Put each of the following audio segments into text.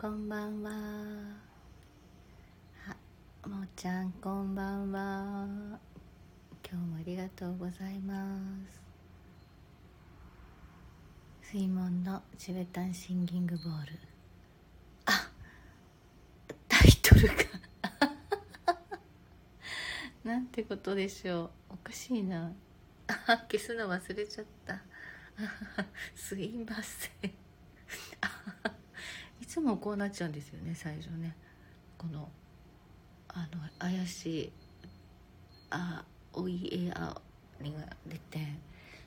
こんばんは。あもーちゃんこんばんは。今日もありがとうございます。水門のチベタンシンギングボール。あタイトルが。なんてことでしょう。おかしいな。あ消すの忘れちゃった。すいません。つもこうなっちゃうんですよね最初ね。このあの怪しい「あおいえあ」にが出て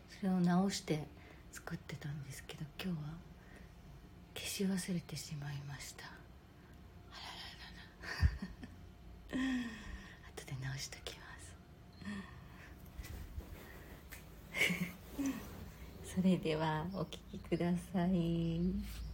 それを直して作ってたんですけど今日は消し忘れてしまいました。あらららら。後で直しときます。それではお聞きください。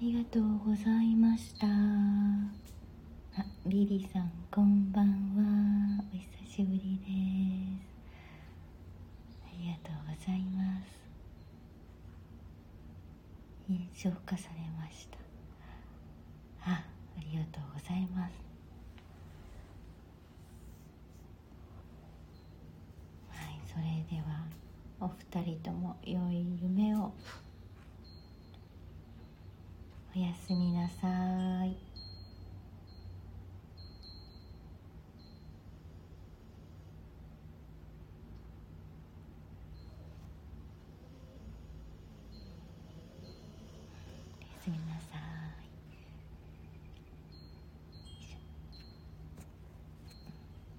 りがとうございました。あリリさんこんばんは。お久しぶりです。ありがとうございます。いえ消化されました。あありがとうございます。はいそれではお二人とも良い夢を。おやすみなさい。